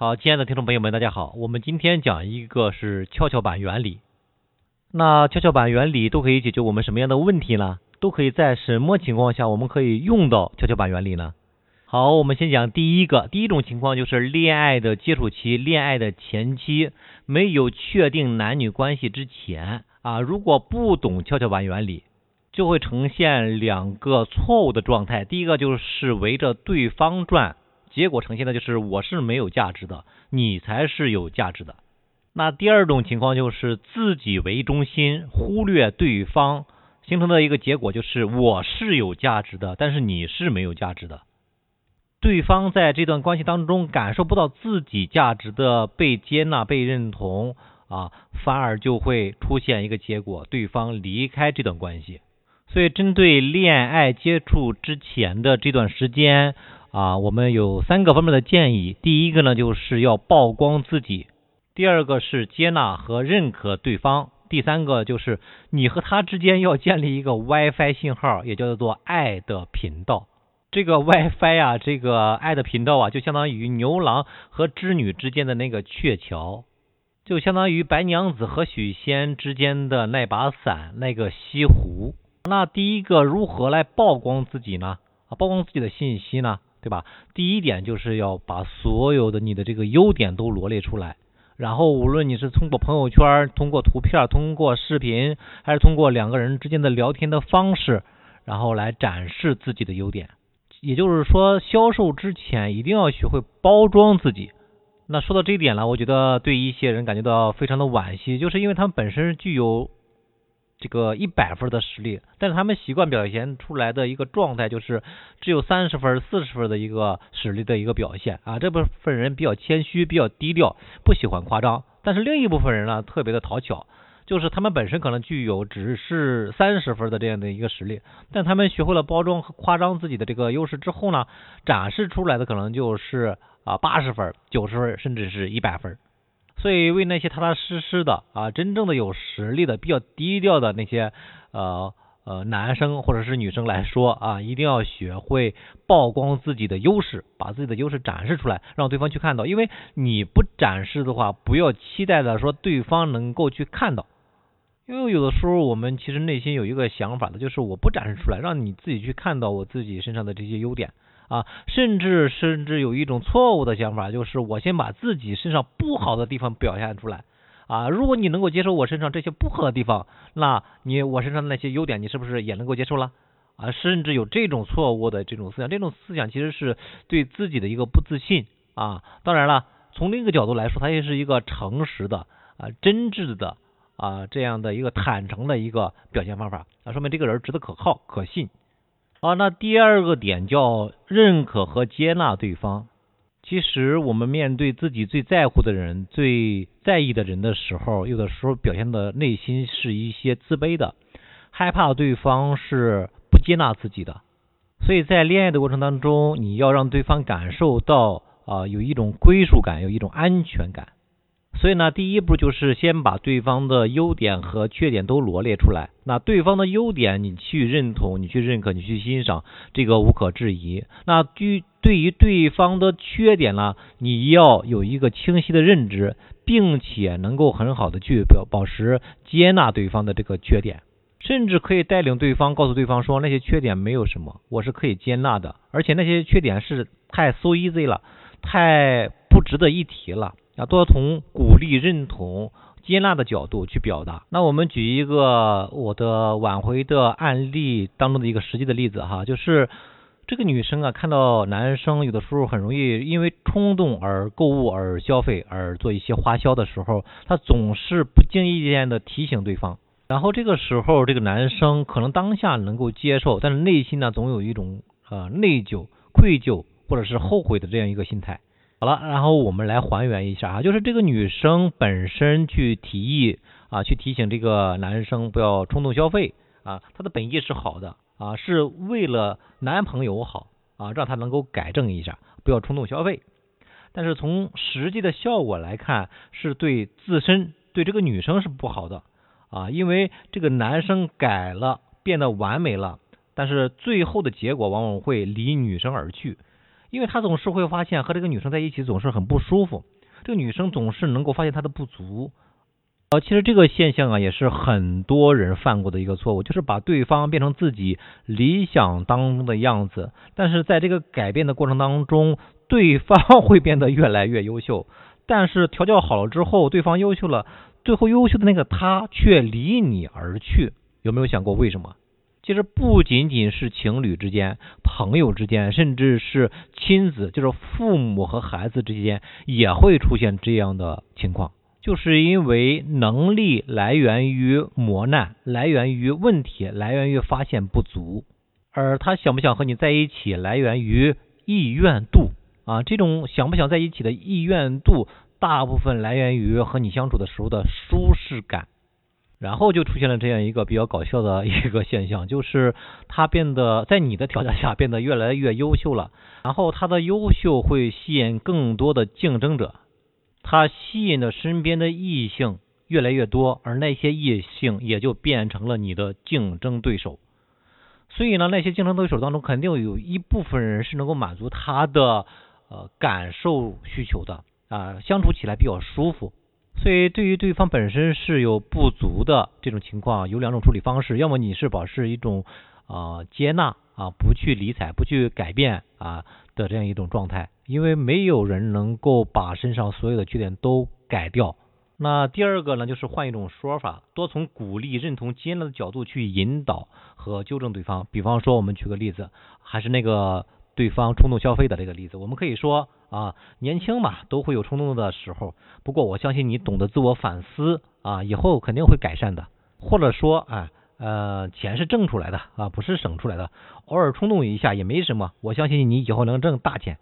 好，亲爱的听众朋友们，大家好。我们今天讲一个是跷跷板原理。那跷跷板原理都可以解决我们什么样的问题呢？都可以在什么情况下我们可以用到跷跷板原理呢？好，我们先讲第一个，第一种情况就是恋爱的接触期，恋爱的前期没有确定男女关系之前啊，如果不懂跷跷板原理，就会呈现两个错误的状态。第一个就是围着对方转。结果呈现的就是我是没有价值的，你才是有价值的。那第二种情况就是自己为中心，忽略对方，形成的一个结果就是我是有价值的，但是你是没有价值的。对方在这段关系当中感受不到自己价值的被接纳、被认同啊，反而就会出现一个结果，对方离开这段关系。所以，针对恋爱接触之前的这段时间。啊，我们有三个方面的建议。第一个呢，就是要曝光自己；第二个是接纳和认可对方；第三个就是你和他之间要建立一个 WiFi 信号，也叫做爱的频道。这个 WiFi 啊，这个爱的频道啊，就相当于牛郎和织女之间的那个鹊桥，就相当于白娘子和许仙之间的那把伞、那个西湖。那第一个如何来曝光自己呢？啊，曝光自己的信息呢？对吧？第一点就是要把所有的你的这个优点都罗列出来，然后无论你是通过朋友圈、通过图片、通过视频，还是通过两个人之间的聊天的方式，然后来展示自己的优点。也就是说，销售之前一定要学会包装自己。那说到这一点了，我觉得对一些人感觉到非常的惋惜，就是因为他们本身具有。这个一百分的实力，但是他们习惯表现出来的一个状态就是只有三十分、四十分的一个实力的一个表现啊。这部分人比较谦虚，比较低调，不喜欢夸张。但是另一部分人呢，特别的讨巧，就是他们本身可能具有只是三十分的这样的一个实力，但他们学会了包装和夸张自己的这个优势之后呢，展示出来的可能就是啊八十分、九十分，甚至是一百分。所以，为那些踏踏实实的啊，真正的有实力的、比较低调的那些呃呃男生或者是女生来说啊，一定要学会曝光自己的优势，把自己的优势展示出来，让对方去看到。因为你不展示的话，不要期待的说对方能够去看到。因为有的时候我们其实内心有一个想法的，就是我不展示出来，让你自己去看到我自己身上的这些优点。啊，甚至甚至有一种错误的想法，就是我先把自己身上不好的地方表现出来啊。如果你能够接受我身上这些不好的地方，那你我身上的那些优点，你是不是也能够接受了啊？甚至有这种错误的这种思想，这种思想其实是对自己的一个不自信啊。当然了，从另一个角度来说，它也是一个诚实的啊、真挚的啊这样的一个坦诚的一个表现方法啊，说明这个人值得可靠、可信。好，那第二个点叫认可和接纳对方。其实我们面对自己最在乎的人、最在意的人的时候，有的时候表现的内心是一些自卑的，害怕对方是不接纳自己的。所以在恋爱的过程当中，你要让对方感受到啊有一种归属感，有一种安全感。所以呢，第一步就是先把对方的优点和缺点都罗列出来。那对方的优点你去认同，你去认可，你去欣赏，这个无可置疑。那对对于对方的缺点呢，你要有一个清晰的认知，并且能够很好的去表保持接纳对方的这个缺点，甚至可以带领对方告诉对方说那些缺点没有什么，我是可以接纳的，而且那些缺点是太 so easy 了，太不值得一提了。啊，多从鼓励、认同、接纳的角度去表达。那我们举一个我的挽回的案例当中的一个实际的例子哈，就是这个女生啊，看到男生有的时候很容易因为冲动而购物而消费而做一些花销的时候，她总是不经意间的提醒对方，然后这个时候这个男生可能当下能够接受，但是内心呢总有一种呃内疚、愧疚或者是后悔的这样一个心态。好了，然后我们来还原一下啊，就是这个女生本身去提议啊，去提醒这个男生不要冲动消费啊，她的本意是好的啊，是为了男朋友好啊，让他能够改正一下，不要冲动消费。但是从实际的效果来看，是对自身对这个女生是不好的啊，因为这个男生改了，变得完美了，但是最后的结果往往会离女生而去。因为他总是会发现和这个女生在一起总是很不舒服，这个女生总是能够发现他的不足。呃，其实这个现象啊，也是很多人犯过的一个错误，就是把对方变成自己理想当中的样子。但是在这个改变的过程当中，对方 会变得越来越优秀。但是调教好了之后，对方优秀了，最后优秀的那个他却离你而去。有没有想过为什么？其实不仅仅是情侣之间、朋友之间，甚至是亲子，就是父母和孩子之间，也会出现这样的情况。就是因为能力来源于磨难，来源于问题，来源于发现不足，而他想不想和你在一起，来源于意愿度啊。这种想不想在一起的意愿度，大部分来源于和你相处的时候的舒适感。然后就出现了这样一个比较搞笑的一个现象，就是他变得在你的条件下变得越来越优秀了，然后他的优秀会吸引更多的竞争者。他吸引的身边的异性越来越多，而那些异性也就变成了你的竞争对手。所以呢，那些竞争对手当中，肯定有一部分人是能够满足他的呃感受需求的啊，相处起来比较舒服。所以，对于对方本身是有不足的这种情况，有两种处理方式：要么你是保持一种啊接纳啊，不去理睬，不去改变啊的这样一种状态。因为没有人能够把身上所有的缺点都改掉。那第二个呢，就是换一种说法，多从鼓励、认同、接纳的角度去引导和纠正对方。比方说，我们举个例子，还是那个对方冲动消费的这个例子，我们可以说啊，年轻嘛，都会有冲动的时候。不过我相信你懂得自我反思啊，以后肯定会改善的。或者说，啊，呃，钱是挣出来的啊，不是省出来的。偶尔冲动一下也没什么，我相信你以后能挣大钱。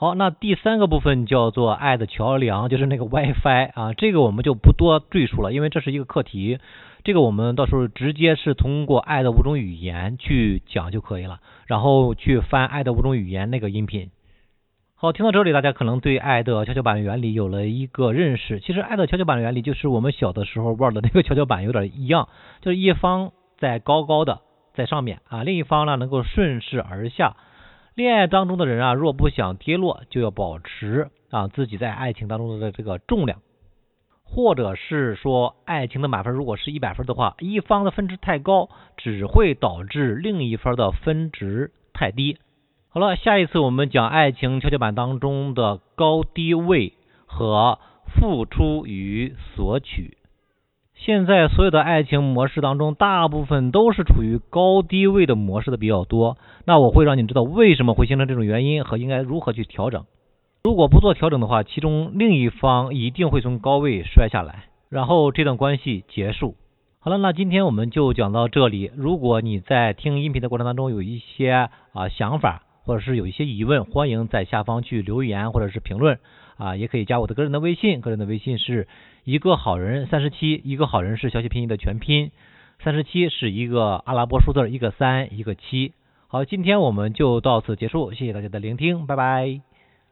好，那第三个部分叫做爱的桥梁，就是那个 WiFi 啊，这个我们就不多赘述了，因为这是一个课题，这个我们到时候直接是通过爱的五种语言去讲就可以了，然后去翻爱的五种语言那个音频。好，听到这里，大家可能对爱的跷跷板原理有了一个认识。其实爱的跷跷板原理就是我们小的时候玩的那个跷跷板有点一样，就是一方在高高的在上面啊，另一方呢能够顺势而下。恋爱当中的人啊，若不想跌落，就要保持啊自己在爱情当中的这个重量，或者是说，爱情的满分如果是一百分的话，一方的分值太高，只会导致另一方的分值太低。好了，下一次我们讲爱情跷跷板当中的高低位和付出与索取。现在所有的爱情模式当中，大部分都是处于高低位的模式的比较多。那我会让你知道为什么会形成这种原因和应该如何去调整。如果不做调整的话，其中另一方一定会从高位摔下来，然后这段关系结束。好了，那今天我们就讲到这里。如果你在听音频的过程当中有一些啊想法，或者是有一些疑问，欢迎在下方去留言或者是评论啊，也可以加我的个人的微信，个人的微信是。一个好人三十七，一个好人是小写拼音的全拼，三十七是一个阿拉伯数字，一个三，一个七。好，今天我们就到此结束，谢谢大家的聆听，拜拜。